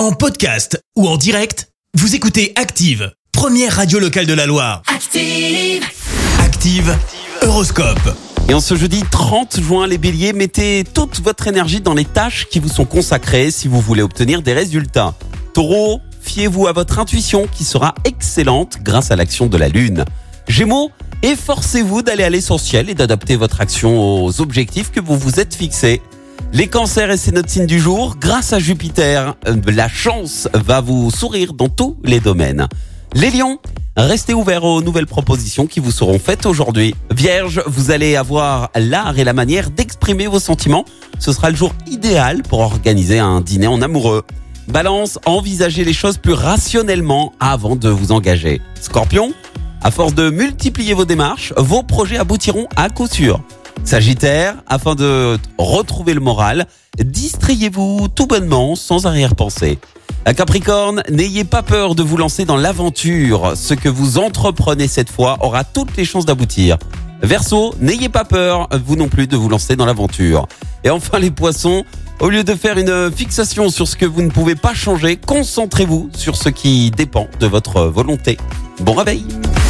En podcast ou en direct, vous écoutez Active, première radio locale de la Loire. Active. Active, Horoscope. Et en ce jeudi 30 juin, les béliers, mettez toute votre énergie dans les tâches qui vous sont consacrées si vous voulez obtenir des résultats. Taureau, fiez-vous à votre intuition qui sera excellente grâce à l'action de la lune. Gémeaux, efforcez-vous d'aller à l'essentiel et d'adapter votre action aux objectifs que vous vous êtes fixés. Les cancers et c'est notre signe du jour, grâce à Jupiter, euh, la chance va vous sourire dans tous les domaines. Les lions, restez ouverts aux nouvelles propositions qui vous seront faites aujourd'hui. Vierge, vous allez avoir l'art et la manière d'exprimer vos sentiments. Ce sera le jour idéal pour organiser un dîner en amoureux. Balance, envisagez les choses plus rationnellement avant de vous engager. Scorpion, à force de multiplier vos démarches, vos projets aboutiront à coup sûr. Sagittaire, afin de retrouver le moral, distrayez-vous tout bonnement sans arrière-pensée. Capricorne, n'ayez pas peur de vous lancer dans l'aventure. Ce que vous entreprenez cette fois aura toutes les chances d'aboutir. Verseau, n'ayez pas peur, vous non plus, de vous lancer dans l'aventure. Et enfin les poissons, au lieu de faire une fixation sur ce que vous ne pouvez pas changer, concentrez-vous sur ce qui dépend de votre volonté. Bon réveil